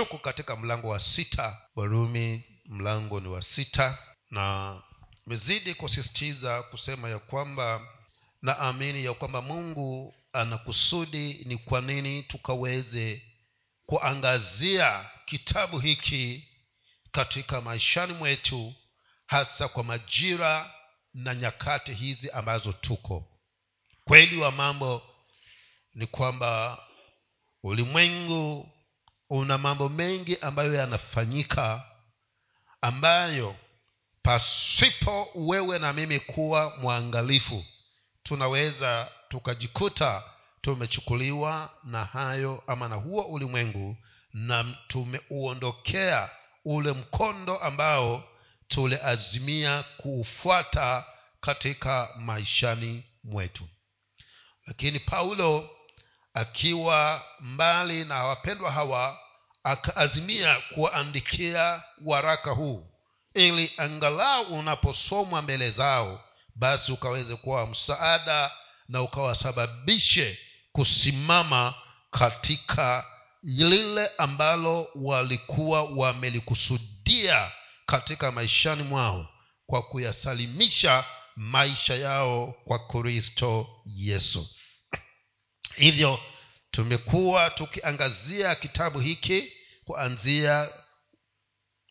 tuko katika mlango wa sita warumi mlango ni wa sita. Na mezidi kusisitiza kusema ya kwamba naamini ya kwamba mungu ana kusudi ni kwa nini tukaweze kuangazia kitabu hiki katika maishani mwetu hasa kwa majira na nyakati hizi ambazo tuko. Kweli wa mambo ni kwamba ulimwengu una mambo mengi ambayo yanafanyika ambayo pasipo wewe na mimi kuwa mwangalifu tunaweza tukajikuta tumechukuliwa na hayo ama na huo ulimwengu na tumeuondokea ule mkondo ambao tuliazimia kuufuata katika maishani mwetu. Lakini paulo akiwa mbali na wapendwa hawa akaazimia kuwaandikia waraka huu ili angalau unaposomwa mbele zao basi ukaweze kuwa msaada na ukawasababishe kusimama katika lile ambalo walikuwa wamelikusudia katika maishani mwao kwa kuyasalimisha maisha yao kwa kristo yesu hivyo tumekuwa tukiangazia kitabu hiki kuanzia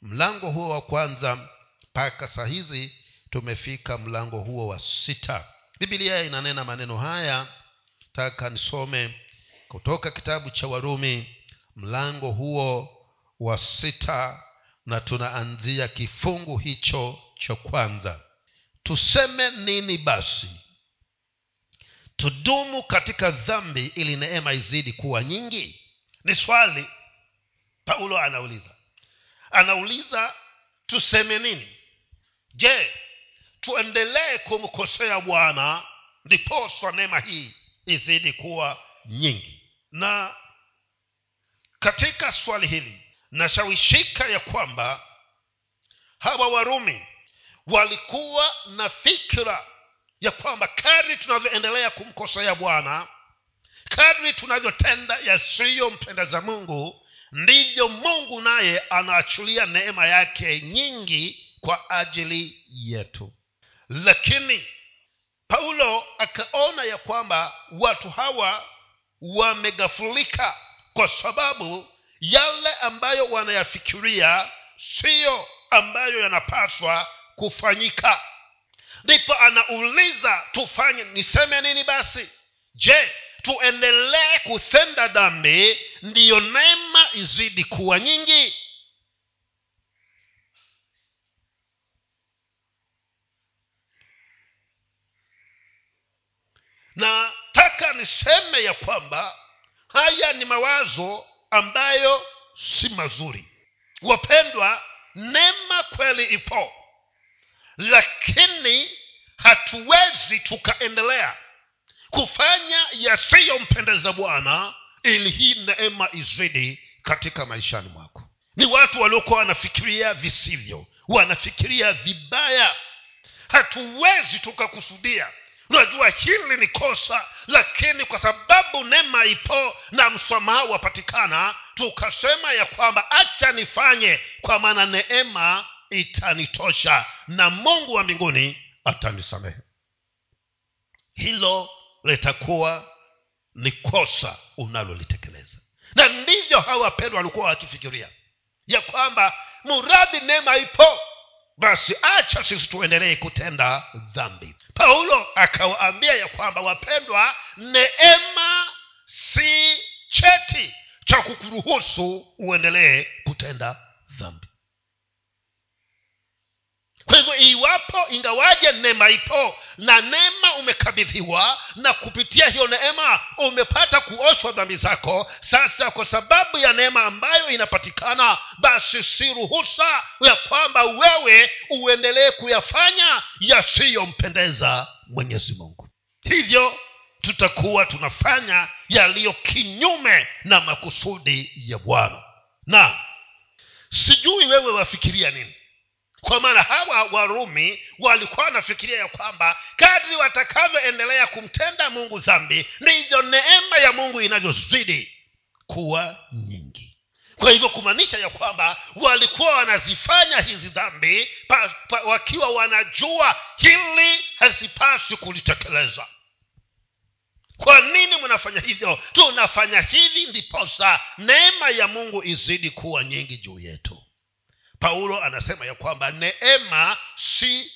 mlango huo wa kwanza mpaka saa hizi tumefika mlango huo wa sita. Bibilia inanena maneno haya taka nisome kutoka kitabu cha warumi mlango huo wa sita na tunaanzia kifungu hicho cha kwanza. Tuseme nini basi tudumu katika dhambi ili neema izidi kuwa nyingi? Ni swali paulo anauliza. Anauliza tuseme nini? Je tuendelee kumkosea bwana ndiposwa neema hii izidi kuwa nyingi? Na katika swali hili nashawishika ya kwamba hawa warumi walikuwa na fikra ya kwamba kadri tunavyoendelea kumkosea bwana kadri tunavyotenda yasiyompendeza mungu ndivyo mungu naye anaachulia neema yake nyingi kwa ajili yetu. Lakini paulo akaona ya kwamba watu hawa wamegafulika kwa sababu yale ambayo wanayafikiria siyo ambayo yanapaswa kufanyika ndipo anauliza tufanye niseme nini basi? Je tuendelee kutenda dhambi ndiyo neema izidi kuwa nyingi? Nataka niseme ya kwamba haya ni mawazo ambayo si mazuri. Wapendwa neema kweli ipo lakini hatuwezi tukaendelea kufanya yasiyompendeza bwana ili hii neema izidi katika maishani mwako. Ni watu waliokuwa wanafikiria visivyo wanafikiria vibaya. Hatuwezi tukakusudia. Unajua hili ni kosa lakini kwa sababu neema ipo na msamaha wapatikana tukasema ya kwamba acha nifanye kwa maana neema itanitosha na mungu wa mbinguni atanisamehe. Hilo litakuwa ni kosa unalolitekeleza. Na ndivyo hawa wapendwa walikuwa wakifikiria ya kwamba muradhi neema ipo basi acha sisi tuendelee kutenda dhambi. Paulo akawaambia ya kwamba wapendwa neema si cheti cha kukuruhusu uendelee kutenda dhambi kwa hivyo iwapo ingawaje neema ipo na neema umekabidhiwa na kupitia hiyo neema umepata kuoshwa dhambi zako sasa kwa sababu ya neema ambayo inapatikana basi si ruhusa ya kwamba wewe uendelee kuyafanya yasiyompendeza mwenyezi mungu. Hivyo tutakuwa tunafanya yaliyo kinyume na makusudi ya bwana. Na sijui wewe wafikiria nini kwa maana hawa warumi walikuwa wanafikiria ya kwamba kadri watakavyoendelea kumtenda mungu dhambi ndivyo neema ya mungu inavyozidi kuwa nyingi. Kwa hivyo kumaanisha ya kwamba walikuwa wanazifanya hizi dhambi pa, pa, wakiwa wanajua hili hazipaswi kulitekeleza kwa nini mnafanya hivyo? Tunafanya hivi ndiposa neema ya mungu izidi kuwa nyingi juu yetu paulo anasema ya kwamba neema si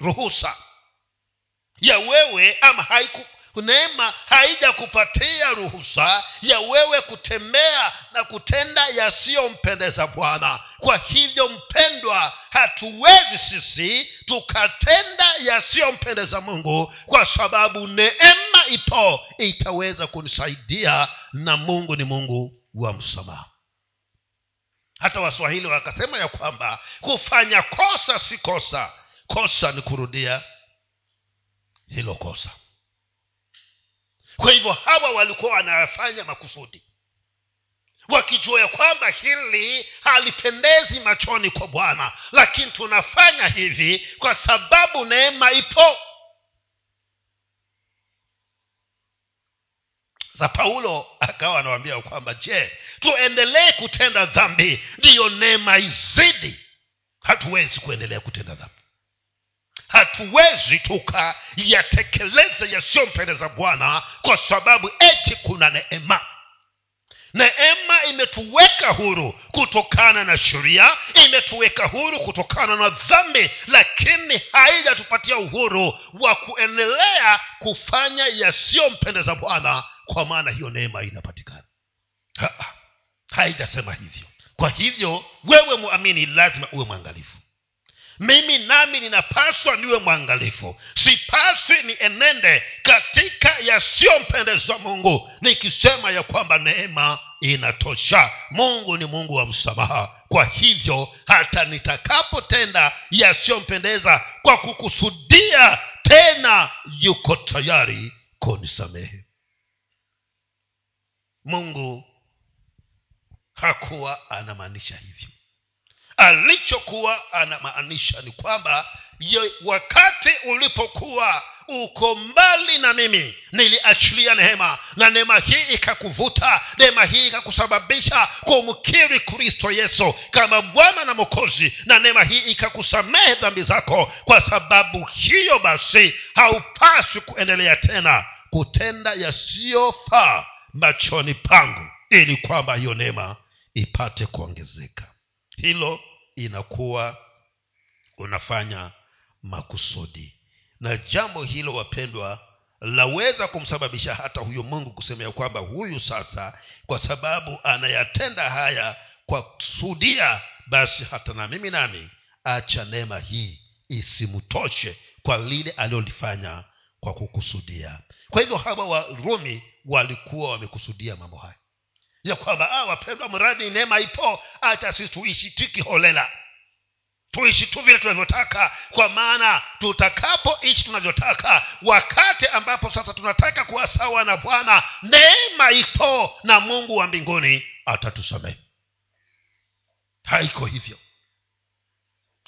ruhusa ya wewe ama haiku neema haijakupatia ruhusa ya wewe kutembea na kutenda yasiyompendeza bwana. Kwa hivyo mpendwa hatuwezi sisi tukatenda yasiyompendeza mungu kwa sababu neema ipo itaweza kunisaidia na mungu ni mungu wa msamaha hata waswahili wakasema ya kwamba kufanya kosa si kosa. Kosa ni kurudia hilo kosa. Kwa hivyo hawa walikuwa wanayafanya makusudi. Wakijua ya kwamba hili halipendezi machoni kwa bwana. Lakini tunafanya hivi kwa sababu neema ipo za paulo akawa anawambia kwamba je tuendelee kutenda dhambi? Ndiyo neema izidi. Hatuwezi kuendelea kutenda dhambi. Hatuwezi tukayatekeleza yasiyompendeza bwana kwa sababu eti kuna neema neema imetuweka huru kutokana na sheria imetuweka huru kutokana na dhambi lakini haijatupatia uhuru wa kuendelea kufanya yasiyompendeza bwana kwa maana hiyo neema inapatikana. Haijasema hivyo. Kwa hivyo wewe mwamini lazima uwe mwangalifu mimi nami ninapaswa niwe mwangalifu. Sipaswi nienende katika yasiyompendeza mungu nikisema ya kwamba neema inatosha. Mungu ni mungu wa msamaha. Kwa hivyo hata nitakapotenda yasiyompendeza kwa kukusudia tena yuko tayari kunisamehe. Mungu hakuwa anamaanisha hivyo alichokuwa anamaanisha ni kwamba wakati ulipokuwa uko mbali na mimi niliachilia neema na neema hii ikakuvuta neema hii ikakusababisha kumkiri kristo yesu kama bwana na mokozi na neema hii ikakusamehe dhambi zako kwa sababu hiyo basi haupaswi kuendelea tena kutenda yasiyofaa machoni pangu ili kwamba hiyo neema ipate kuongezeka. Hilo inakuwa unafanya makusudi. Na jambo hilo wapendwa laweza kumsababisha hata huyo mungu kusemea kwamba huyu sasa kwa sababu anayatenda haya kwa kusudia basi hata na mimi nami acha neema hii isimtoshe kwa lile alilolifanya kwa kukusudia. Kwa hivyo hawa warumi walikuwa wamekusudia mambo haya ya kwamba ah, wapendwa mradi neema ipo hata sisi tuishi tukiholela. Tuishi tu vile tunavyotaka kwa maana tutakapoishi tunavyotaka wakati ambapo sasa tunataka kuwa sawa na bwana neema ipo na mungu wa mbinguni atatusamehe. Haiko hivyo.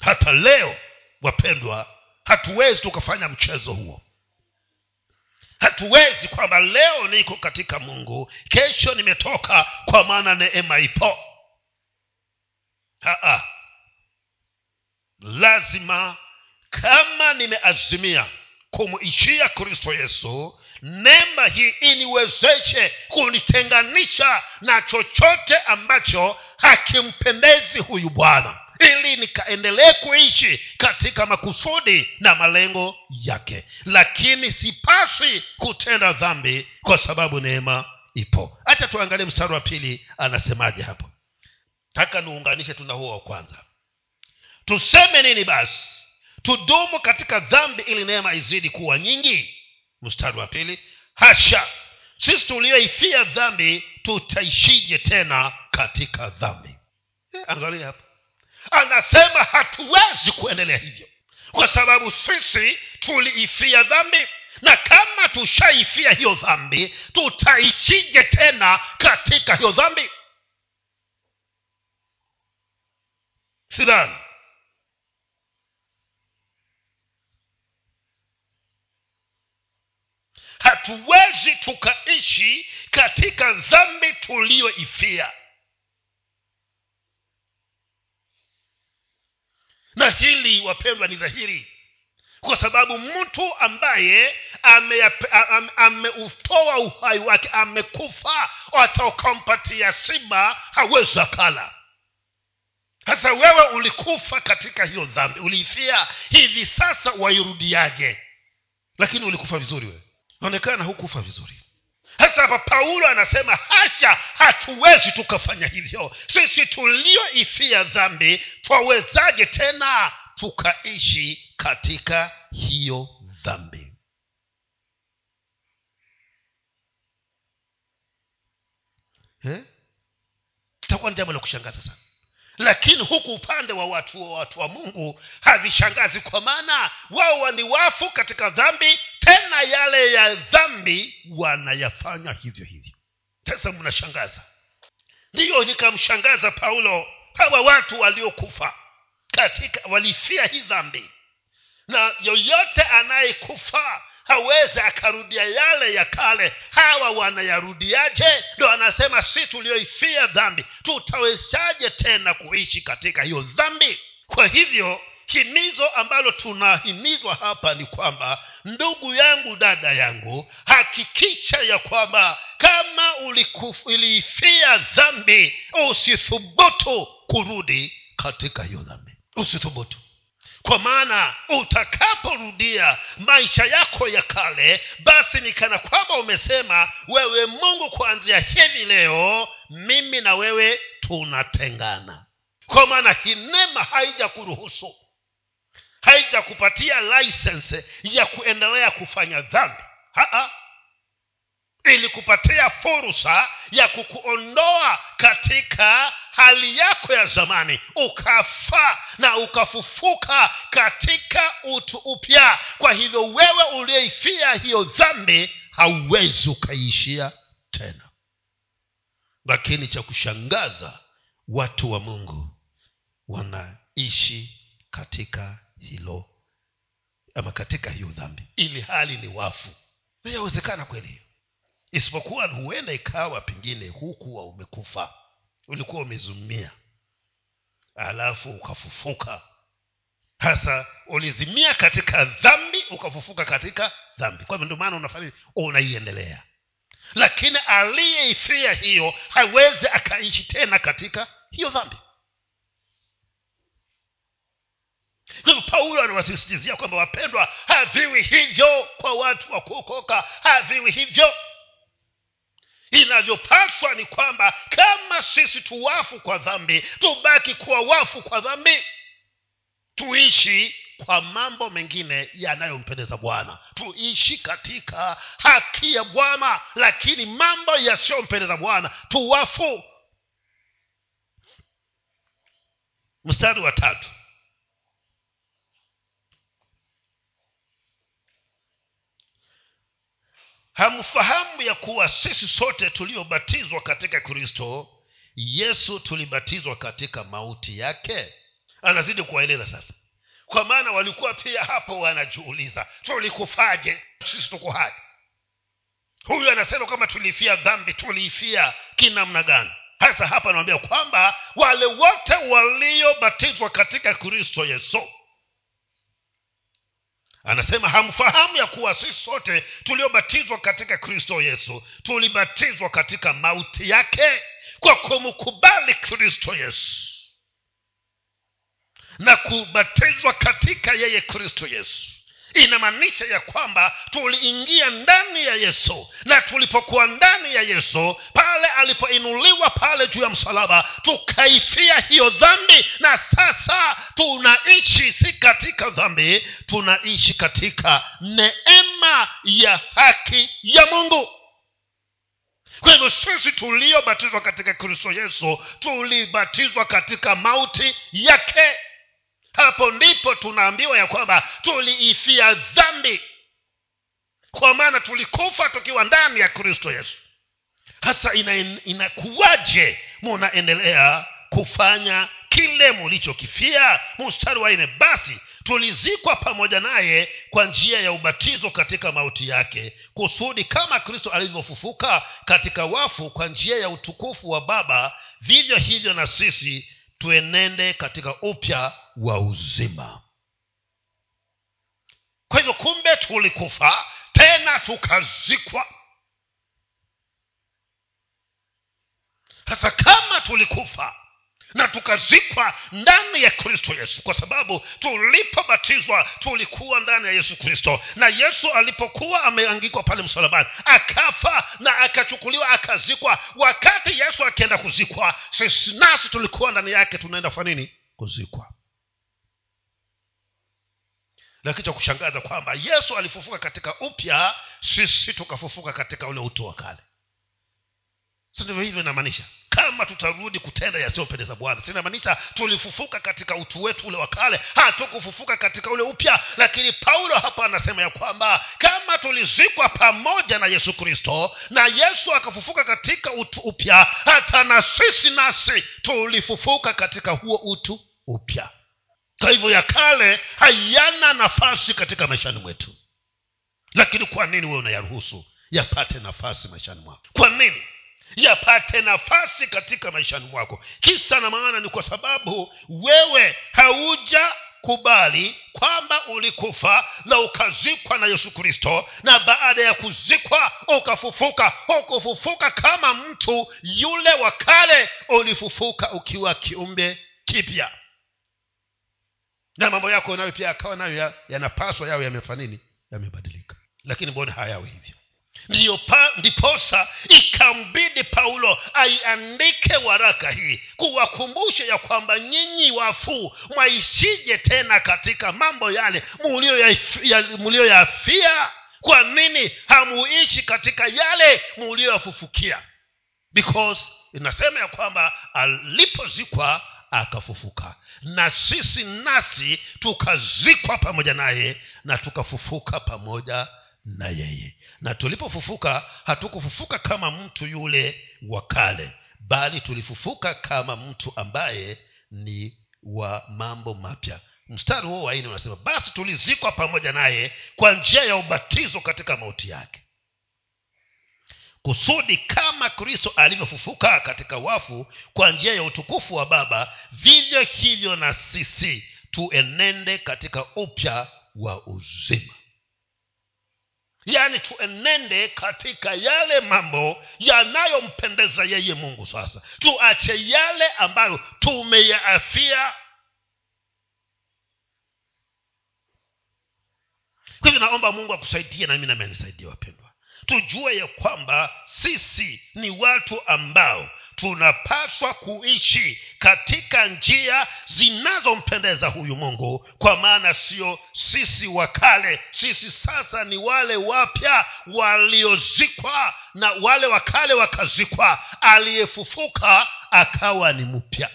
Hata leo wapendwa hatuwezi tukafanya mchezo huo hatuwezi kwamba leo niko katika mungu kesho nimetoka kwa maana neema ipo Haa. lazima kama nimeazimia kumwishia kristo yesu neema hii iniwezeshe kunitenganisha na chochote ambacho hakimpendezi huyu bwana ili nikaendelee kuishi katika makusudi na malengo yake. Lakini sipasi kutenda dhambi kwa sababu neema ipo. Hacha tuangalie mstari wa pili anasemaje hapo. Taka niunganishe tuna huo wa kwanza. Tuseme nini basi? Tudumu katika dhambi ili neema izidi kuwa nyingi? Mstari wa pili. Hasha! Sisi tulioifia dhambi tutaishije tena katika dhambi? Eh, angalia hapo anasema hatuwezi kuendelea hivyo. Kwa sababu sisi tuliifia dhambi na kama tushaifia hiyo dhambi tutaishije tena katika hiyo dhambi? Sidhani. Hatuwezi tukaishi katika dhambi tuliyoifia na hili wapendwa ni dhahiri. Kwa sababu mtu ambaye ameutoa ame uhai wake amekufa hata ukampatia simba hawezi akala. Hasa wewe ulikufa katika hiyo dhambi uliifia hivi sasa wairudiaje? Lakini ulikufa vizuri wewe. Naonekana hukufa vizuri sasa hapa paulo anasema hasha hatuwezi tukafanya hivyo. Sisi tulioifia dhambi twawezaje tena tukaishi katika hiyo dhambi? Eh? itakuwa ni jambo la kushangaza sana lakini huku upande wa watu wa watu wa mungu havishangazi kwa maana wao ni wafu katika dhambi tena yale ya dhambi wanayafanya hivyo hivyo. Sasa mnashangaza. Ndiyo nikamshangaza paulo hawa watu waliokufa katika walifia hii dhambi. Na yoyote anayekufa hawezi akarudia yale ya kale. Hawa wanayarudiaje? Ndo anasema si tulioifia dhambi tutawezaje tena kuishi katika hiyo dhambi? Kwa hivyo himizo ambalo tunahimizwa hapa ni kwamba ndugu yangu dada yangu hakikisha ya kwamba kama uliifia dhambi usithubutu kurudi katika hiyo dhambi. Usithubutu kwa maana utakaporudia maisha yako ya kale basi ni kana kwamba umesema wewe mungu kuanzia hivi leo mimi na wewe tunatengana. Kwa maana hinema haija kuruhusu haijakupatia lisense ya kuendelea kufanya dhambi ilikupatia fursa ya kukuondoa katika hali yako ya zamani ukafaa na ukafufuka katika utu upya. Kwa hivyo wewe uliyeifia hiyo dhambi hauwezi ukaiishia tena. Lakini cha kushangaza watu wa mungu wanaishi katika hilo ama katika hiyo dhambi ili hali ni wafu. Yawezekana kweli isipokuwa huenda ikawa pengine hukuwa umekufa. Ulikuwa umezumia alafu ukafufuka. Hasa ulizimia katika dhambi ukafufuka katika dhambi. Kwa hivyo ndio maana unafanya unaiendelea. Lakini aliyeifia hiyo hawezi akaishi tena katika hiyo dhambi. Hivyo paulo anawasisitizia kwamba wapendwa haviwi hivyo kwa watu wa kuokoka haviwi hivyo inavyopaswa ni kwamba kama sisi tuwafu kwa dhambi tubaki kuwa wafu kwa dhambi. Tuishi kwa mambo mengine yanayompendeza bwana. Tuishi katika haki ya bwana lakini mambo yasiyompendeza bwana tuwafu. Mstari wa tatu hamfahamu ya kuwa sisi sote tuliobatizwa katika kristo yesu tulibatizwa katika mauti yake? Anazidi kuwaeleza sasa. Kwa maana walikuwa pia hapo wanajiuliza tulikufaje? Sisi tuko hai. Huyu anasema kwamba tuliifia dhambi tuliifia kinamna gani? Hasa hapa anawambia kwamba wale wote waliobatizwa katika kristo yesu anasema hamfahamu ya kuwa sisi sote tuliobatizwa katika kristo yesu tulibatizwa katika mauti yake kwa kumkubali kristo yesu. Na kubatizwa katika yeye kristo yesu inamaanisha ya kwamba tuliingia ndani ya yesu na tulipokuwa ndani ya yesu pale alipoinuliwa pale juu ya msalaba tukaifia hiyo dhambi na sasa tunaishi si katika dhambi tunaishi katika neema ya haki ya mungu. Kwa hivyo sisi tuliobatizwa katika kristo yesu tulibatizwa katika mauti yake hapo ndipo tunaambiwa ya kwamba tuliifia dhambi. Kwa maana tulikufa tukiwa ndani ya kristo yesu. Hasa inakuwaje ina munaendelea kufanya kile mulichokifia? Mstari wa nne basi tulizikwa pamoja naye kwa njia ya ubatizo katika mauti yake kusudi kama kristo alivyofufuka katika wafu kwa njia ya utukufu wa baba vivyo hivyo na sisi tuenende katika upya wa uzima. Kwa hivyo kumbe tulikufa tena tukazikwa. Sasa kama tulikufa na tukazikwa ndani ya kristo yesu. Kwa sababu tulipobatizwa tulikuwa ndani ya yesu kristo. Na yesu alipokuwa ameangikwa pale msalabani akafa na akachukuliwa akazikwa. Wakati yesu akienda kuzikwa sisi nasi tulikuwa ndani yake tunaenda fa nini? Kuzikwa. Lakini cha kushangaza kwamba yesu alifufuka katika upya sisi tukafufuka katika ule utu wa kale si ndivyo hivyo inamaanisha? Kama tutarudi kutenda yasiyopendeza bwana sinamaanisha tulifufuka katika utu wetu ule wa kale? Hatukufufuka katika ule upya. Lakini paulo hapa anasema ya kwamba kama tulizikwa pamoja na yesu kristo na yesu akafufuka katika utu upya hata na sisi nasi tulifufuka katika huo utu upya. Kwa hivyo ya kale hayana nafasi katika maishani mwetu. Lakini kwa nini wewe unayaruhusu yapate nafasi maishani mwako? Kwa nini yapate nafasi katika maishani mwako. Kisa na maana ni kwa sababu wewe hauja kubali kwamba ulikufa na ukazikwa na yesu kristo na baada ya kuzikwa ukafufuka. Ukufufuka kama mtu yule wa kale ulifufuka ukiwa kiumbe kipya. Na mambo yako nayo pia yakawa nayo yanapaswa yawe yamefanini yamebadilika. Lakini mbona hayawe hivyo ndiposa ikambidi paulo aiandike waraka hii kuwakumbusha ya kwamba nyinyi wafuu mwaishije tena katika mambo yale mulioyafia. Kwa nini hamuishi katika yale mulioyafufukia because inasema ya kwamba alipozikwa akafufuka. Na sisi nasi tukazikwa pamoja naye na tukafufuka pamoja na yeye na tulipofufuka hatukufufuka kama mtu yule wa kale bali tulifufuka kama mtu ambaye ni wa mambo mapya. Mstari huo waini unasema basi tulizikwa pamoja naye kwa njia ya ubatizo katika mauti yake. Kusudi kama kristo alivyofufuka katika wafu kwa njia ya utukufu wa baba vivyo hivyo na sisi tuenende katika upya wa uzima yaani tuenende katika yale mambo yanayompendeza yeye mungu sasa. Tuache yale ambayo tumeyaafia. Kwa hivyo naomba mungu akusaidie nami nami anisaidia wapendwa. Tujue ya kwamba sisi ni watu ambao tunapaswa kuishi katika njia zinazompendeza huyu mungu. Kwa maana sio sisi wa kale sisi sasa ni wale wapya waliozikwa na wale wa kale wakazikwa. Aliyefufuka akawa ni mpya.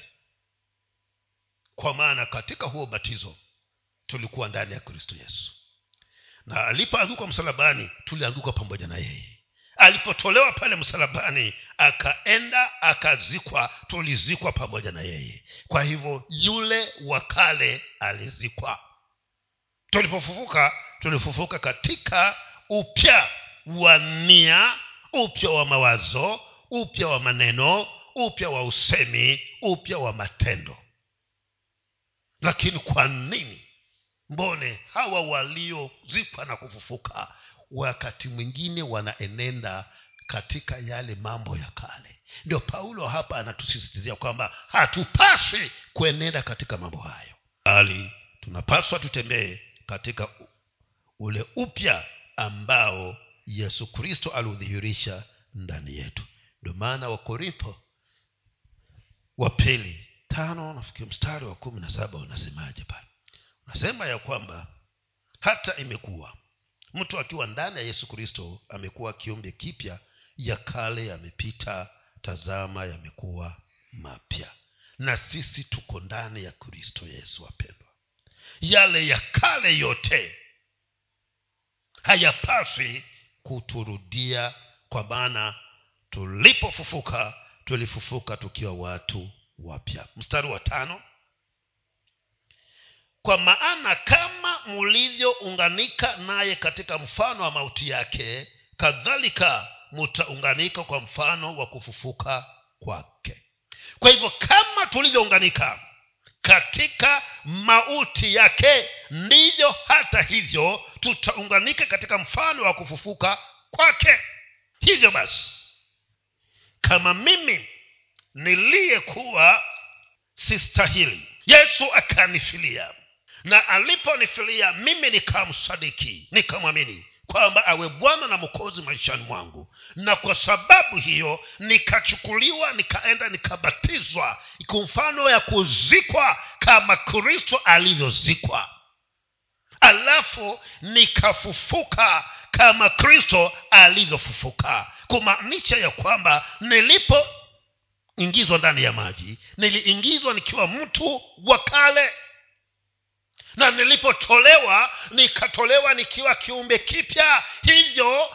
Kwa maana katika huo batizo tulikuwa ndani ya kristo yesu. Na alipoanguka msalabani tulianguka pamoja na yeye alipotolewa pale msalabani akaenda akazikwa. Tulizikwa pamoja na yeye. Kwa hivyo yule wa kale alizikwa. Tulipofufuka tulifufuka katika upya wa nia upya wa mawazo upya wa maneno upya wa usemi upya wa matendo. Lakini kwa nini? Mbone hawa waliozikwa na kufufuka wakati mwingine wanaenenda katika yale mambo ya kale. Ndio paulo hapa anatusisitizia kwamba hatupaswi kuenenda katika mambo hayo. Bali tunapaswa tutembee katika ule upya ambao yesu kristo aliudhihirisha ndani yetu. Ndio maana wakorintho wa pili tano nafikiri mstari wa kumi na saba unasemaje pale? Unasema ya kwamba hata imekuwa mtu akiwa ndani ya yesu kristo amekuwa kiumbe kipya ya kale yamepita tazama yamekuwa mapya. Na sisi tuko ndani ya kristo yesu wapendwa. Yale ya kale yote hayapaswi kuturudia kwa maana tulipofufuka tulifufuka tukiwa watu wapya. Mstari wa tano kwa maana kama mulivyounganika naye katika mfano wa mauti yake kadhalika mutaunganika kwa mfano wa kufufuka kwake. Kwa hivyo kama tulivyounganika katika mauti yake ndivyo hata hivyo tutaunganika katika mfano wa kufufuka kwake. Hivyo basi kama mimi niliyekuwa sistahili yesu akanifilia na aliponifilia mimi nikamsadiki nikamwamini kwamba awe bwana na mkozi maishani mwangu. Na kwa sababu hiyo nikachukuliwa nikaenda nikabatizwa kwa mfano ya kuzikwa kama kristo alivyozikwa. Alafu nikafufuka kama kristo alivyofufuka. Kumaanisha ya kwamba nilipoingizwa ndani ya maji niliingizwa nikiwa mtu wa kale na nilipotolewa nikatolewa nikiwa kiumbe kipya. Hivyo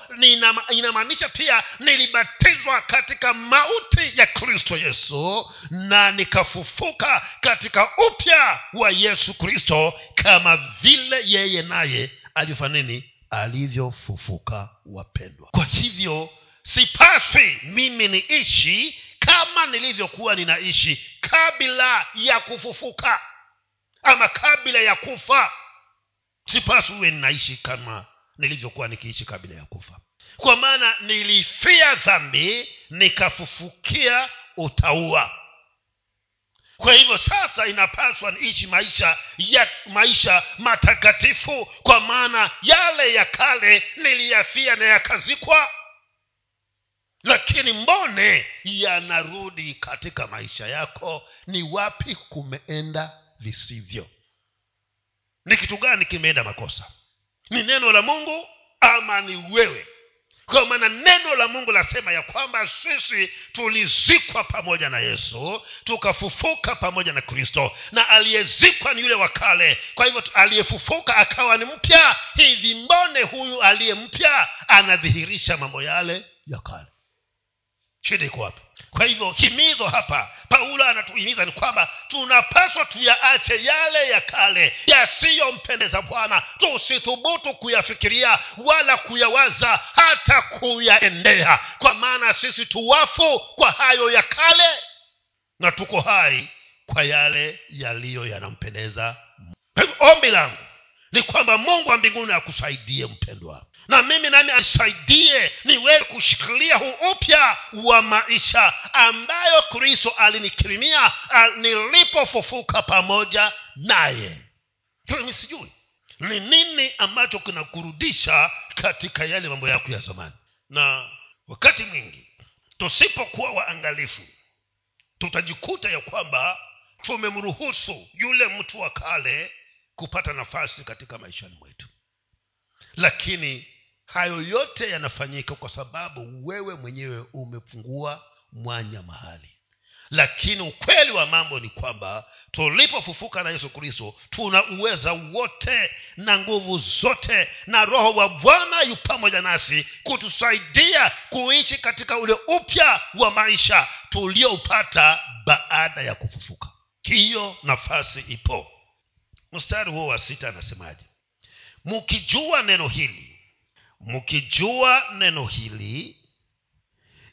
inamaanisha pia nilibatizwa katika mauti ya kristo yesu na nikafufuka katika upya wa yesu kristo kama vile yeye naye alivyofanini nini? Alivyofufuka wapendwa. Kwa hivyo sipaswi mimi niishi kama nilivyokuwa ninaishi kabla ya kufufuka ama kabla ya kufa sipaswi uwe ninaishi kama nilivyokuwa nikiishi kabla ya kufa. Kwa maana nilifia dhambi nikafufukia utaua. Kwa hivyo sasa inapaswa niishi maisha ya maisha matakatifu kwa maana yale ya kale niliyafia na yakazikwa. Lakini mbone yanarudi katika maisha yako ni wapi kumeenda visivyo. Ni kitu gani kimeenda makosa? Ni neno la mungu ama ni wewe? Kwa maana neno la mungu lasema ya kwamba sisi tulizikwa pamoja na yesu tukafufuka pamoja na kristo na aliyezikwa ni yule wa kale. Kwa hivyo aliyefufuka akawa ni mpya. Hivi mbone huyu aliye mpya anadhihirisha mambo yale ya kale shida iko wapi? Kwa hivyo himizo hapa paulo anatuhimiza ni kwamba tunapaswa tuyaache yale ya kale yasiyompendeza bwana. Tusithubutu kuyafikiria wala kuyawaza hata kuyaendea. Kwa maana sisi tuwafu kwa hayo ya kale na tuko hai kwa yale yaliyo yanampendeza ombi langu ni kwamba mungu wa mbinguni akusaidie mpendwa na mimi nami anisaidie niweze kushikilia huu upya wa maisha ambayo kristo alinikirimia nilipofufuka pamoja naye. Mi sijui. Ni nini ambacho kinakurudisha katika yale mambo yako ya zamani? Na wakati mwingi tusipokuwa waangalifu tutajikuta ya kwamba tumemruhusu yule mtu wa kale kupata nafasi katika maishani mwetu lakini hayo yote yanafanyika kwa sababu wewe mwenyewe umefungua mwanya mahali. Lakini ukweli wa mambo ni kwamba tulipofufuka na yesu kristo tuna uweza wote na nguvu zote na roho wa bwana yu pamoja nasi kutusaidia kuishi katika ule upya wa maisha tulioupata baada ya kufufuka. Hiyo nafasi ipo. Mstari huo wa sita anasemaje mkijua neno hili mkijua neno hili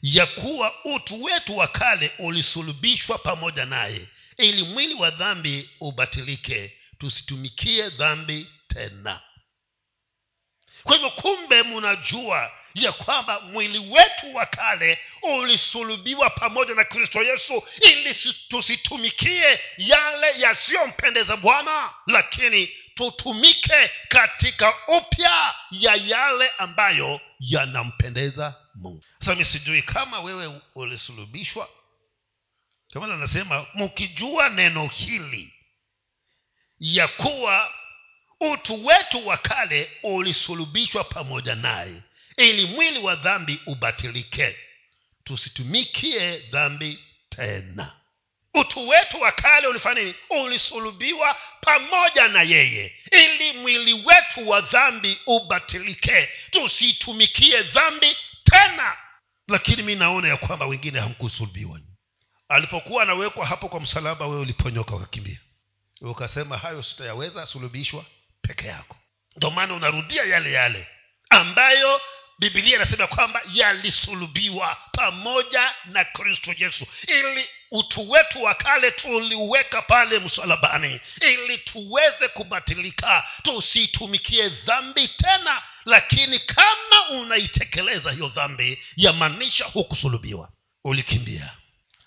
ya kuwa utu wetu wa kale ulisulubishwa pamoja naye ili mwili wa dhambi ubatilike tusitumikie dhambi tena. Kwa hivyo kumbe munajua ya kwamba mwili wetu wa kale ulisulubiwa pamoja na kristo yesu ili tusitumikie yale yasiyompendeza bwana lakini tutumike katika upya ya yale ambayo yanampendeza mungu. Sasa mi sijui kama wewe ulisulubishwa. Kamana anasema mkijua neno hili ya kuwa utu wetu wa kale ulisulubishwa pamoja naye ili mwili wa dhambi ubatilike tusitumikie dhambi tena utu wetu wa kale ulifanya nini? Ulisulubiwa pamoja na yeye ili mwili wetu wa dhambi ubatilike. Tusitumikie dhambi tena. Lakini mi naona ya kwamba wengine hamkusulubiwa. Alipokuwa anawekwa hapo kwa msalaba wewe uliponyoka ukakimbia. Ukasema hayo sitayaweza sulubishwa peke yako. Ndio maana unarudia yale yale ambayo bibilia inasema kwamba yalisulubiwa pamoja na kristo yesu. Ili utu wetu wa kale tuliuweka pale msalabani ili tuweze kubatilika tusitumikie dhambi tena lakini kama unaitekeleza hiyo dhambi yamaanisha hukusulubiwa. Ulikimbia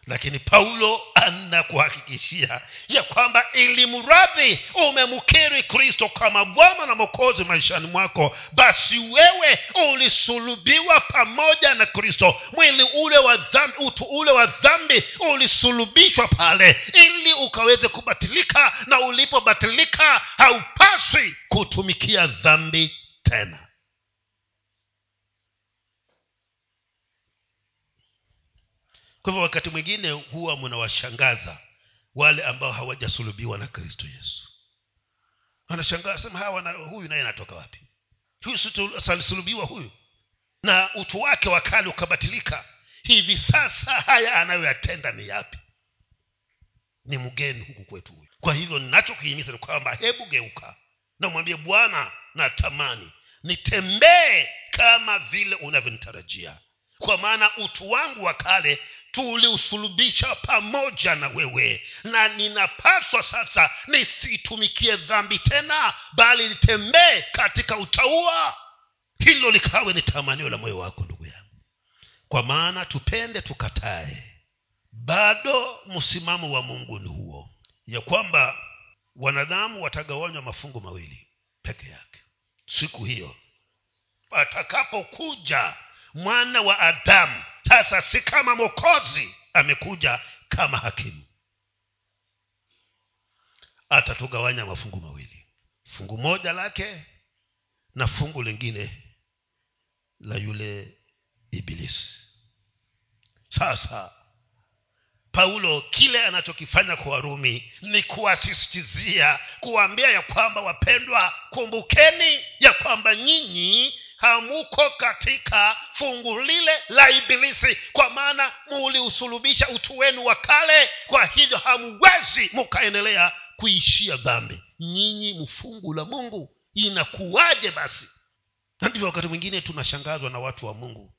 lakini paulo anakuhakikishia ya kwamba ili mradhi umemkiri kristo kama bwana na mokozi maishani mwako basi wewe ulisulubiwa pamoja na kristo. Mwili ule wa dhambi utu ule wa dhambi ulisulubishwa pale ili ukaweze kubatilika na ulipobatilika haupaswi kutumikia dhambi tena kwa hivyo wakati mwingine huwa mnawashangaza wale ambao hawajasulubiwa na kristo yesu. Anashangaa sema hawa na huyu naye anatoka wapi? Huyu alisulubiwa huyu? Na utu wake wa kale ukabatilika. Hivi sasa haya anayoyatenda ni yapi? Ni mgeni huku kwetu huyu. Kwa hivyo ninachokihimiza ni kwamba hebu geuka namwambie bwana bwana natamani nitembee kama vile unavyonitarajia. Kwa maana utu wangu wa kale tuliusulubisha pamoja na wewe. Na ninapaswa sasa nisitumikie dhambi tena bali nitembee katika utaua hilo likawe ni tamanio la moyo wako ndugu yangu. Kwa maana tupende tukatae bado msimamo wa mungu ni huo ya kwamba wanadamu watagawanywa mafungu mawili peke yake. Siku hiyo atakapokuja mwana wa adamu. Sasa si kama mokozi amekuja kama hakimu. Atatugawanya mafungu mawili. Fungu moja lake na fungu lingine la yule ibilisi. Sasa paulo kile anachokifanya kwa warumi ni kuwasisitizia kuwaambia ya kwamba wapendwa kumbukeni ya kwamba nyinyi hamuko katika fungu lile la ibilisi kwa maana muliusulubisha utu wenu wa kale kwa hivyo hamwezi mukaendelea kuishia dhambi. Nyinyi mfungu la mungu inakuwaje basi? Na ndivyo wakati mwingine tunashangazwa na watu wa mungu.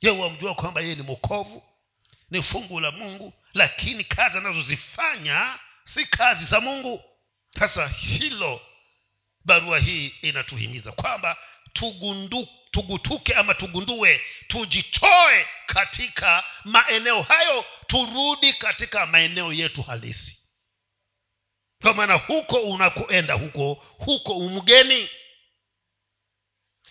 Ye wamjua kwamba yeye ni mokovu ni fungu la mungu lakini kazi anazozifanya si kazi za mungu. Sasa hilo barua hii inatuhimiza kwamba tugundu, tugutuke ama tugundue tujitoe katika maeneo hayo turudi katika maeneo yetu halisi. Kwa maana huko unakoenda huko huko umgeni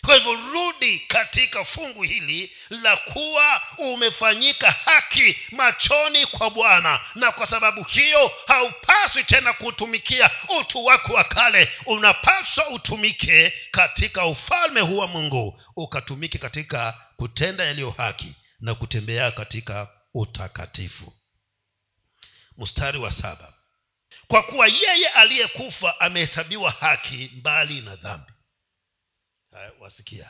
kwa hivyo rudi katika fungu hili la kuwa umefanyika haki machoni kwa bwana na kwa sababu hiyo haupaswi tena kutumikia utu wako wa kale. Unapaswa utumike katika ufalme huu wa mungu ukatumike katika kutenda yaliyo haki na kutembea katika utakatifu. Mstari wa saba. Kwa kuwa yeye aliyekufa amehesabiwa haki mbali na dhambi wasikia.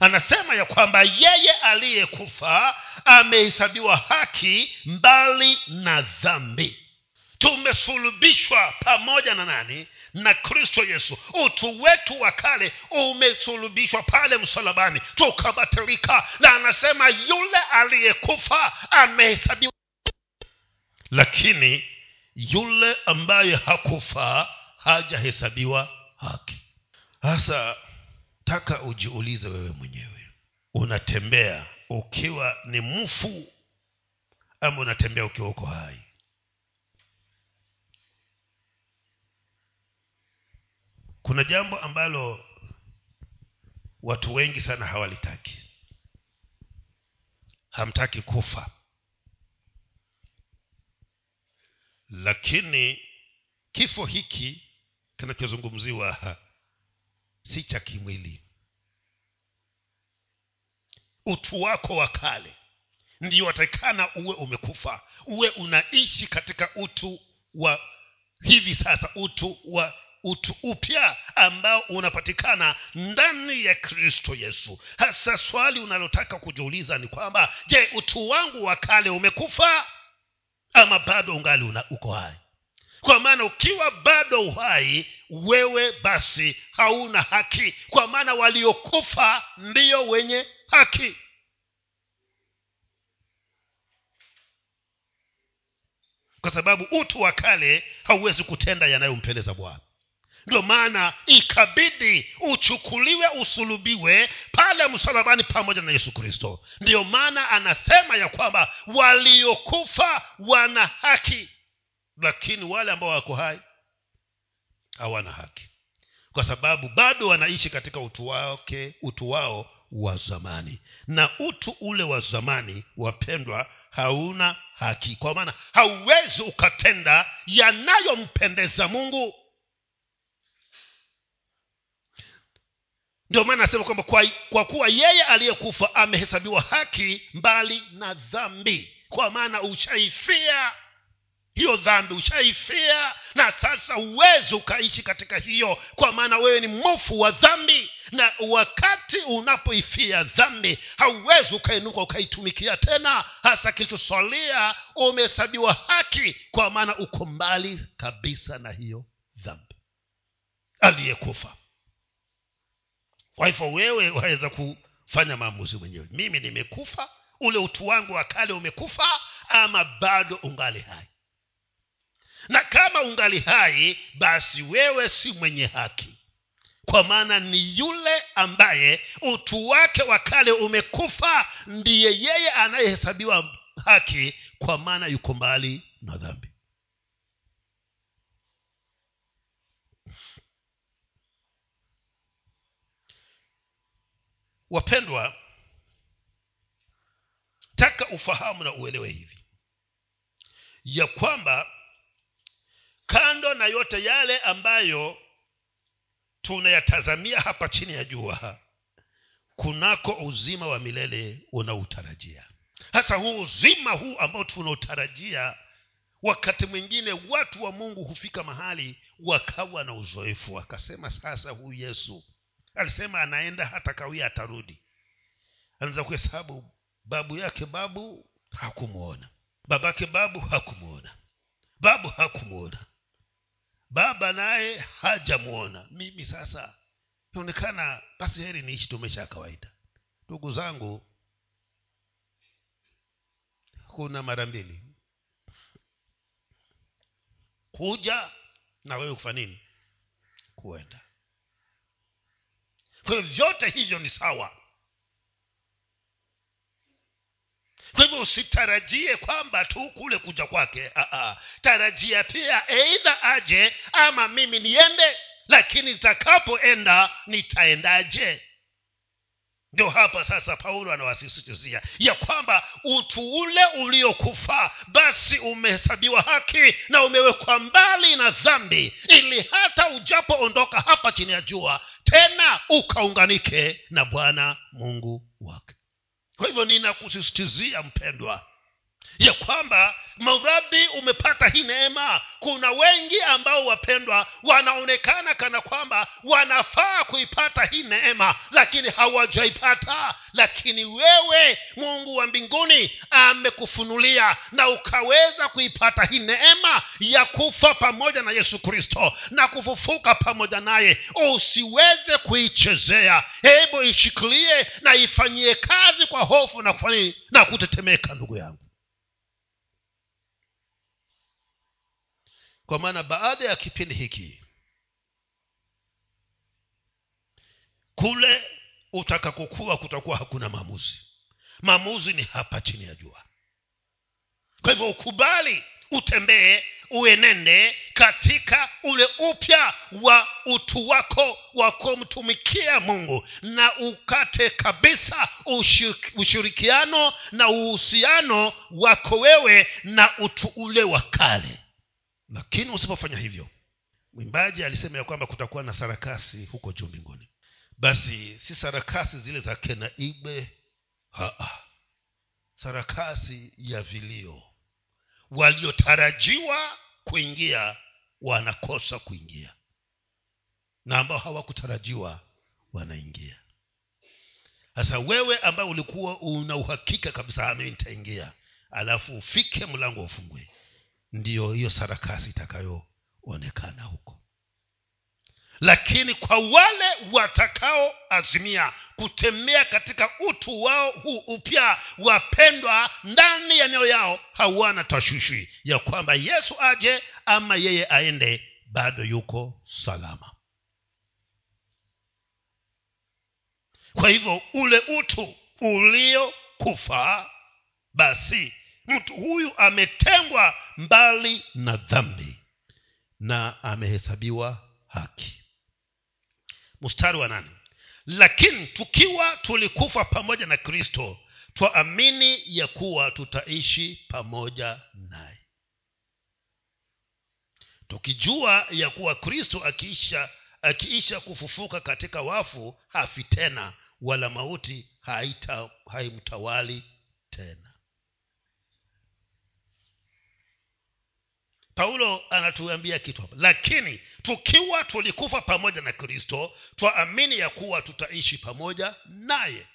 Anasema ya kwamba yeye aliyekufa amehesabiwa haki mbali na dhambi. Tumesulubishwa pamoja na nani? Na kristo yesu. Utu wetu wa kale umesulubishwa pale msalabani tukabatilika na anasema yule aliyekufa amehesabiwa. Lakini yule ambaye hakufa hajahesabiwa sasa taka ujiulize wewe mwenyewe. Unatembea ukiwa ni mfu ama unatembea ukiwa uko hai? Kuna jambo ambalo watu wengi sana hawalitaki. Hamtaki kufa. Lakini kifo hiki kinachozungumziwa si cha kimwili. Utu wako wa kale ndio watakikana uwe umekufa uwe unaishi katika utu wa hivi sasa utu wa utu upya ambao unapatikana ndani ya kristo yesu. Hasa swali unalotaka kujiuliza ni kwamba je utu wangu wa kale umekufa ama bado ungali una, uko hai kwa maana ukiwa bado uhai wewe basi hauna haki. Kwa maana waliokufa ndiyo wenye haki. Kwa sababu utu wa kale hauwezi kutenda yanayompendeza bwana. Ndio maana ikabidi uchukuliwe usulubiwe pale msalabani pamoja na yesu kristo. Ndiyo maana anasema ya kwamba waliokufa wana haki lakini wale ambao wako hai hawana haki. Kwa sababu bado wanaishi katika utu wake utu wao wa zamani. Na utu ule wa zamani wapendwa hauna haki. Kwa maana hauwezi ukatenda yanayompendeza mungu. Ndio maana anasema kwamba kwa, kwa kuwa yeye aliyekufa amehesabiwa haki mbali na dhambi. Kwa maana ushaifia hiyo dhambi ushaifia na sasa huwezi ukaishi katika hiyo kwa maana wewe ni mofu wa dhambi. Na wakati unapoifia dhambi hauwezi ukainuka ukaitumikia tena. Hasa kilichosalia umehesabiwa haki kwa maana uko mbali kabisa na hiyo dhambi. Aliyekufa. Kwa hivyo wewe waweza kufanya maamuzi mwenyewe. Mimi nimekufa ule utu wangu wa kale umekufa ama bado ungali hai na kama ungali hai basi wewe si mwenye haki. Kwa maana ni yule ambaye utu wake wa kale umekufa ndiye yeye anayehesabiwa haki kwa maana yuko mbali na dhambi. Wapendwa taka ufahamu na uelewe hivi. Ya kwamba kando na yote yale ambayo tunayatazamia hapa chini ya jua kunako uzima wa milele unaoutarajia hasa huu uzima huu ambao tunautarajia wakati mwingine watu wa mungu hufika mahali wakawa na uzoefu wakasema sasa huyu yesu. Alisema anaenda hata kawia atarudi. Anaweza kuhesabu babu yake babu hakumwona. Babake babu hakumwona. Babu hakumwona baba naye hajamwona mimi sasa inaonekana basi heri niishi tu maisha ya kawaida. Ndugu zangu kuna mara mbili. Kuja na wewe kufa nini? Kuenda. Kwa hiyo vyote hivyo ni sawa kwa hivyo usitarajie kwamba tu kule kuja kwake. Tarajia pia eidha aje ama mimi niende lakini nitakapoenda nitaendaje? Ndio hapa sasa paulo anawasisitizia ya kwamba utu ule uliokufa basi umehesabiwa haki na umewekwa mbali na dhambi ili hata ujapoondoka hapa chini ya jua tena ukaunganike na bwana mungu wake kwa hivyo ninakusisitizia mpendwa ya kwamba mradi umepata hii neema. Kuna wengi ambao wapendwa wanaonekana kana kwamba wanafaa kuipata hii neema lakini hawajaipata. Lakini wewe mungu wa mbinguni amekufunulia na ukaweza kuipata hii neema ya kufa pamoja na yesu kristo na kufufuka pamoja naye. Usiweze kuichezea. Hebu ishikilie na ifanyie kazi kwa hofu na kufanya na kutetemeka ndugu yangu kwa maana baada ya kipindi hiki kule utakakokuwa kutakuwa hakuna maamuzi. Maamuzi ni hapa chini ya jua. Kwa hivyo ukubali utembee uenende katika ule upya wa utu wako wa kumtumikia mungu na ukate kabisa ushirikiano na uhusiano wako wewe na utu ule wa kale lakini usipofanya hivyo mwimbaji alisema ya kwamba kutakuwa na sarakasi huko juu mbinguni. Basi si sarakasi zile za kena igbe Haa. sarakasi ya vilio. Waliotarajiwa kuingia wanakosa kuingia. Na ambao hawakutarajiwa wanaingia. Sasa wewe ambaye ulikuwa una uhakika kabisa ami nitaingia. Alafu ufike mlango ufungwe ndiyo hiyo sarakasi itakayoonekana huko. Lakini kwa wale watakaoazimia kutembea katika utu wao huu upya wapendwa ndani ya mioyo yao hawana tashwishi ya kwamba yesu aje ama yeye aende bado yuko salama. Kwa hivyo ule utu uliokufa basi mtu huyu ametengwa mbali na dhambi na amehesabiwa haki. Mstari wa nane. Lakini tukiwa tulikufa pamoja na kristo twaamini ya kuwa tutaishi pamoja naye. Tukijua ya kuwa kristo akiisha akiisha kufufuka katika wafu hafi tena wala mauti haita haimtawali tena paulo anatuambia kitu hapa. Lakini tukiwa tulikufa pamoja na kristo twaamini ya kuwa tutaishi pamoja naye.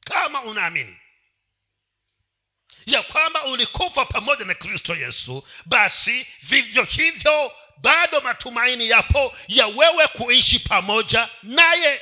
Kama unaamini ya kwamba ulikufa pamoja na kristo yesu basi vivyo hivyo bado matumaini yapo ya wewe kuishi pamoja naye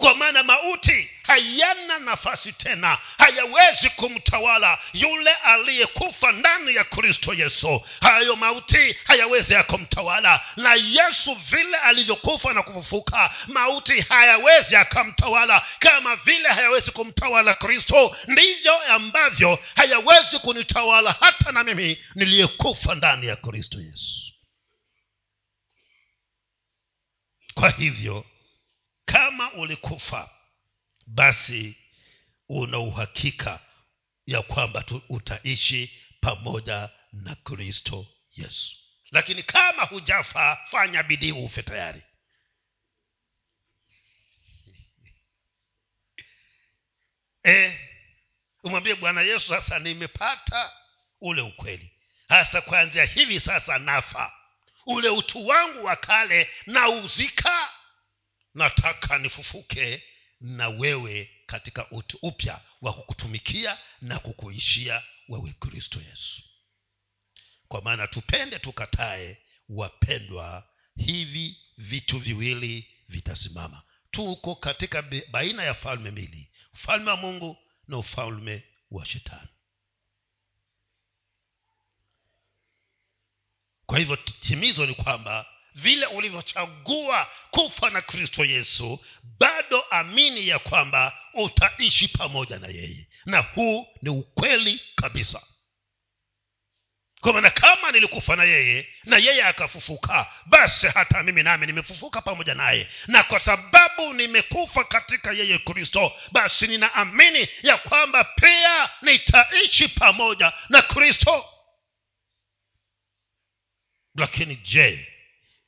kwa maana mauti hayana nafasi tena. Hayawezi kumtawala yule aliyekufa ndani ya kristo yesu. Hayo mauti hayawezi yakamtawala na yesu vile alivyokufa na kufufuka mauti hayawezi yakamtawala. Kama vile hayawezi kumtawala kristo ndivyo ambavyo hayawezi kunitawala hata na mimi niliyekufa ndani ya kristo yesu. Kwa hivyo kama ulikufa basi una uhakika ya kwamba utaishi pamoja na kristo yesu. Lakini kama hujafa fanya bidii ufe tayari. E, umwambie bwana yesu sasa nimepata ule ukweli. Hasa kuanzia hivi sasa nafa. Ule utu wangu wa kale nauzika nataka nifufuke na wewe katika utu upya wa kukutumikia na kukuishia wewe kristo yesu. Kwa maana tupende tukatae wapendwa hivi vitu viwili vitasimama. Tuko katika baina ya falme mbili ufalme wa mungu na ufalme wa shetani. Kwa hivyo himizo ni kwamba vile ulivyochagua kufa na kristo yesu bado amini ya kwamba utaishi pamoja na yeye. Na huu ni ukweli kabisa. Kwa maana kama nilikufa na yeye na yeye akafufuka basi hata mimi nami nimefufuka pamoja naye. Na kwa sababu nimekufa katika yeye kristo basi ninaamini ya kwamba pia nitaishi pamoja na kristo. Lakini je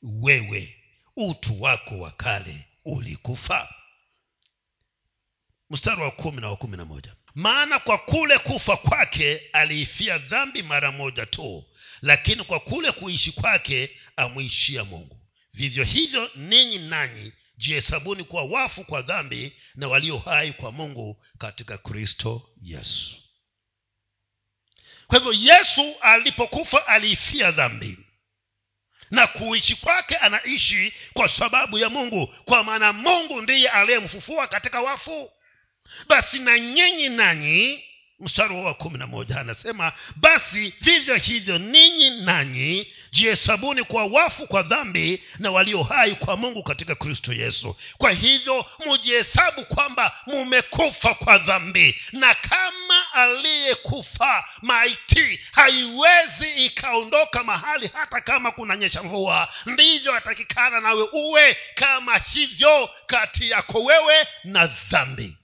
wewe utu wako wa kale ulikufa? Mstari wa kumi na wa kumi na moja. Maana kwa kule kufa kwake aliifia dhambi mara moja tu lakini kwa kule kuishi kwake amwishia mungu. Vivyo hivyo ninyi nanyi jihesabuni kuwa wafu kwa dhambi na walio hai kwa mungu katika kristo yesu. Kwa hivyo yesu alipokufa aliifia dhambi na kuishi kwake anaishi kwa sababu ya mungu. Kwa maana mungu ndiye aliyemfufua katika wafu. Basi na nyinyi nanyi mstari wa kumi na moja anasema basi vivyo hivyo ninyi nanyi jihesabuni kwa wafu kwa dhambi na walio hai kwa mungu katika kristo yesu. Kwa hivyo mujihesabu kwamba mumekufa kwa dhambi na kama aliyekufa maiti haiwezi ikaondoka mahali hata kama kunanyesha mvua. Ndivyo atakikana nawe uwe kama hivyo kati yako wewe na dhambi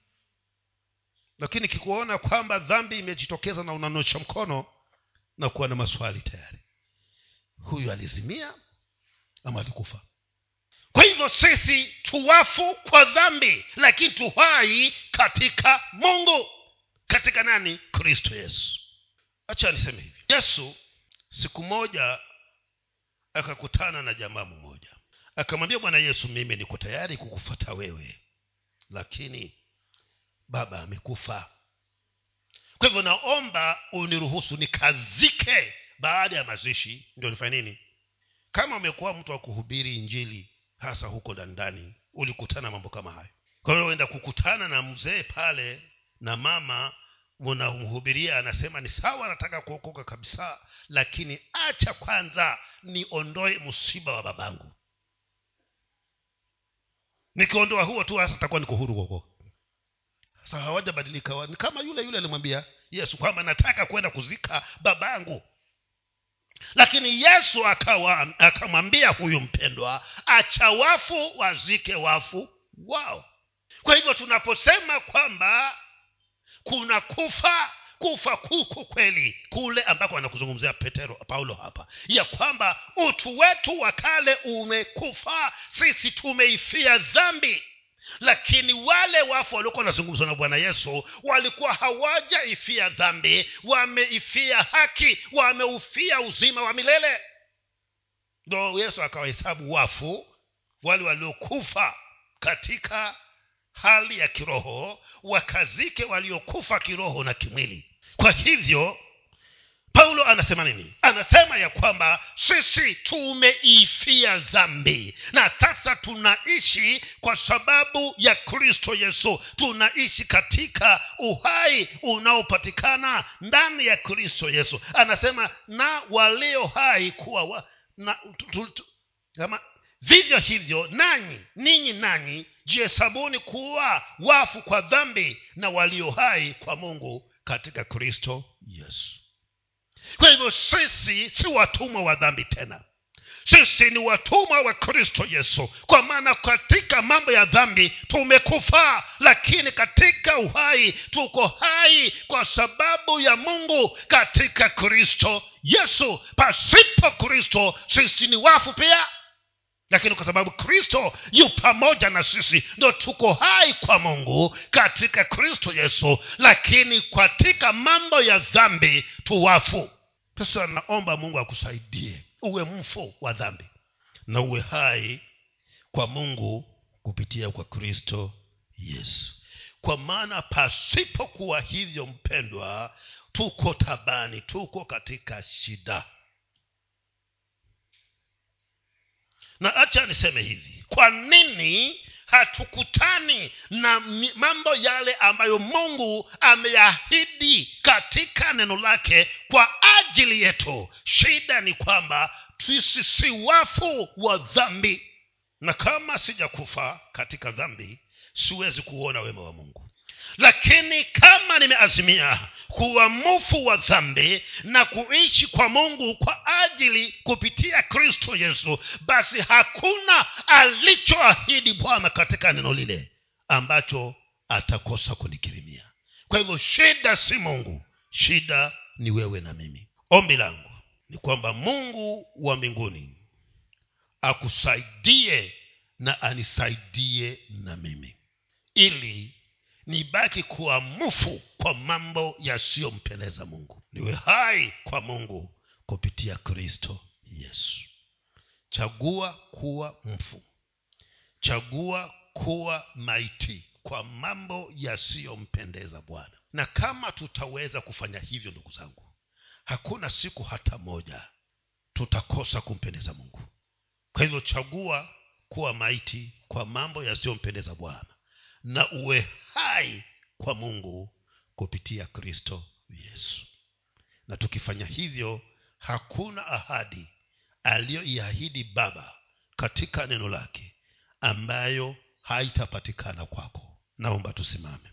lakini kikuona kwamba dhambi imejitokeza na unanosha mkono na kuwa na maswali tayari. Huyu alizimia ama alikufa? Kwa hivyo sisi tuwafu kwa dhambi lakini tuhai katika mungu. Katika nani? Kristo yesu. Acha niseme hivi. Yesu siku moja akakutana na jamaa mmoja. Akamwambia bwana yesu mimi niko tayari kukufata wewe lakini baba amekufa. Kwa hivyo naomba uniruhusu nikazike baada ya mazishi. Ndio nifanye nini? Kama umekuwa mtu wa kuhubiri injili hasa huko dandani ulikutana mambo kama hayo. Kwa hiyo uenda kukutana na mzee pale na mama unamhubiria anasema ni sawa nataka kuokoka kabisa lakini acha kwanza niondoe msiba wa babangu. Nikiondoa huo tu hasa takuwa niko kuokoka sasa hawajabadilika. Ni kama yule yule alimwambia yesu kwamba nataka kwenda kuzika babangu. Lakini yesu akamwambia huyu mpendwa acha wafu wazike wafu wao. Kwa hivyo tunaposema kwamba kuna kufa kufa kuko kweli kule ambako anakuzungumzia petero paulo hapa ya kwamba utu wetu wa kale umekufa sisi tumeifia dhambi lakini wale wafu waliokuwa wanazungumzwa na bwana yesu walikuwa hawajaifia dhambi wameifia haki wameufia uzima wa milele. Ndo yesu akawahesabu wafu wale waliokufa katika hali ya kiroho wakazike waliokufa kiroho na kimwili. Kwa hivyo paulo anasema nini? Anasema ya kwamba sisi tumeifia dhambi. Na sasa tunaishi kwa sababu ya kristo yesu. Tunaishi katika uhai unaopatikana ndani ya kristo yesu. Anasema na walio hai kuwa wa, na, tu, tu, kama vivyo hivyo nanyi ninyi nanyi jihesabuni kuwa wafu kwa dhambi na walio hai kwa mungu katika kristo yesu kwa hivyo sisi si watumwa wa dhambi tena. Sisi ni watumwa wa kristo yesu. Kwa maana katika mambo ya dhambi tumekufa lakini katika uhai tuko hai kwa sababu ya mungu katika kristo yesu. Pasipo kristo sisi ni wafu pia. Lakini kwa sababu kristo yu pamoja na sisi ndo tuko hai kwa mungu katika kristo yesu. Lakini katika mambo ya dhambi tuwafu sasa naomba mungu akusaidie. Uwe mfo wa dhambi na uwe hai kwa mungu kupitia kwa kristo yesu. Kwa maana pasipokuwa hivyo mpendwa tuko tabani tuko katika shida. Na acha niseme hivi kwa nini hatukutani na mambo yale ambayo mungu ameahidi katika neno lake kwa ajili yetu. Shida ni kwamba sisi si wafu wa dhambi. Na kama sijakufa katika dhambi siwezi kuona wema wa mungu lakini kama nimeazimia kuwa mufu wa dhambi na kuishi kwa mungu kwa ajili kupitia kristo yesu basi hakuna alichoahidi bwana katika neno lile ambacho atakosa kunikirimia. Kwa hivyo shida si mungu shida ni wewe na mimi. Ombi langu ni kwamba mungu wa mbinguni akusaidie na anisaidie na mimi ili nibaki kuwa mfu kwa mambo yasiyompendeza mungu. Niwe hai kwa mungu kupitia kristo yesu. Chagua kuwa mfu. Chagua kuwa maiti kwa mambo yasiyompendeza bwana. Na kama tutaweza kufanya hivyo ndugu zangu hakuna siku hata moja tutakosa kumpendeza mungu. Kwa hivyo chagua kuwa maiti kwa mambo yasiyompendeza bwana na uwe hai kwa mungu kupitia kristo yesu. Na tukifanya hivyo hakuna ahadi aliyoiahidi baba katika neno lake ambayo haitapatikana kwako. Naomba tusimame